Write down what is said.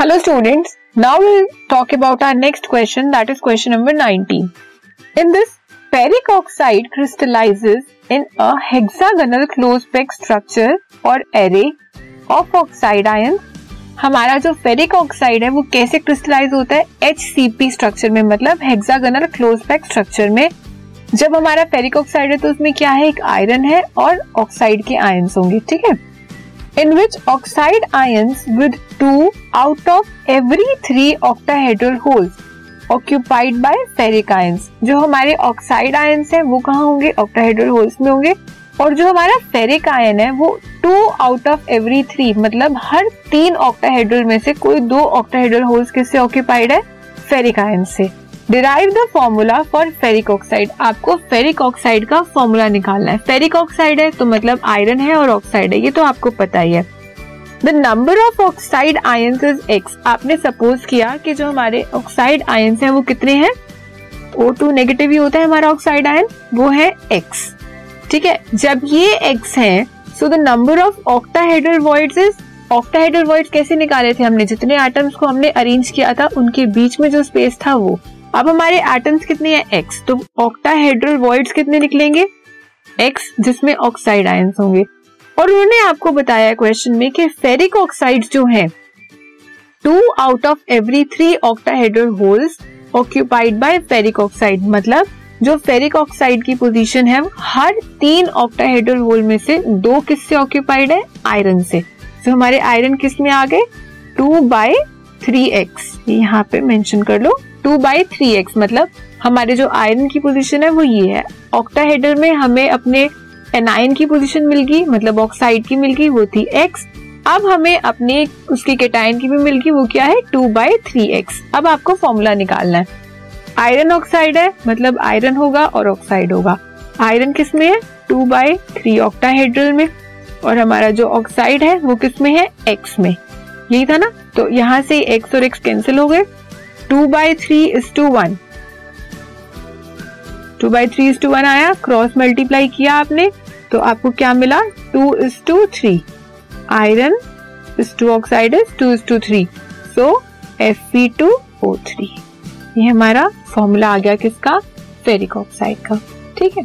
Hello students now will talk about our next question that is question number 19 in this ferric oxide crystallizes in a hexagonal close pack structure और array of oxide ion हमारा जो ferric oxide है, वो कैसे crystallise होता है? H C P structure में मतलब हेक्सागोनल क्लोज पैक स्ट्रक्चर में। जब हमारा फेरिक ऑक्साइड है तो उसमें क्या है? एक आयरन है और ऑक्साइड के आयन्स होंगे, ठीक है? In which oxide ions with two out of every three octahedral holes occupied by ferric ions. जो हमारे ऑक्साइड आयन्स हैं, वो कहाँ होंगे? ऑक्टाहेड्रल होल्स में होंगे। और जो हमारा फेरिक आयन है, वो two out of every three मतलब हर तीन ऑक्टाहेड्रल में से कोई दो ऑक्टाहेड्रल होल्स किससे ऑक्यूपाइड है? फेरिक आयन से। Derive the formula for ferric oxide आपको फेरिक ऑक्साइड का फॉर्मूला निकालना है। फेरिक ऑक्साइड है तो मतलब आयरन है और ऑक्साइड है, ये तो आपको पता ही है। The number of oxide ions is x आपने सपोज़ किया कि जो हमारे ऑक्साइड आयन्स हैं वो कितने हैं? ओ टू नेगेटिव ही होता है हमारा ऑक्साइड आयन वो है एक्स ठीक है? जब ये एक्स है so the number of octahedral voids is octahedral voids कैसे निकाले थे हमने? जितने एटम्स को हमने अरेंज किया था, उनके बीच में जो स्पेस था वो। अब हमारे एटम्स कितने हैं? एक्स तो ऑक्टाहेड्रल वॉइड्स कितने निकलेंगे? एक्स जिसमें ऑक्साइड आयंस होंगे। और उन्होंने आपको बताया क्वेश्चन में कि फेरिक ऑक्साइड जो है two out of every three octahedral holes occupied by ferric oxide मतलब जो फेरिक ऑक्साइड की पोजीशन है, हर तीन ऑक्टाहेड्रल होल में से दो किससे ऑक्यूपाइड है? आयरन से। तो हमारे आयरन किसमें आ गए? टू बाय थ्री एक्स यहाँ पे मेंशन कर लो। टू बाई थ्री एक्स मतलब हमारे जो आयरन की पोजीशन है, वो ये है। ऑक्टाहेडर में हमें अपने एनाइन की पोजीशन मिल गई मतलब ऑक्साइड की मिल गई वो थी एक्स अब हमें अपने उसकी केटाइन की भी मिल गई वो क्या है? टू बाई थ्री एक्स अब आपको फॉर्मूला निकालना है। आयरन ऑक्साइड है मतलब आयरन होगा और ऑक्साइड होगा। आयरन किसमें है? टू बाई थ्री ऑक्टाहेड्रल में। और हमारा जो ऑक्साइड है, वो किसमें है? एक्स में। यही था ना? तो यहाँ से एक्स और एक्स कैंसिल हो गए। Two by three is two one two by three is two one आया क्रॉस मल्टीप्लाई किया आपने तो आपको क्या मिला? Two is two three. Iron is two oxide is two is two three. So F P two O three. ये हमारा formula आ गया किसका? फेरिक ऑक्साइड का। ठीक है?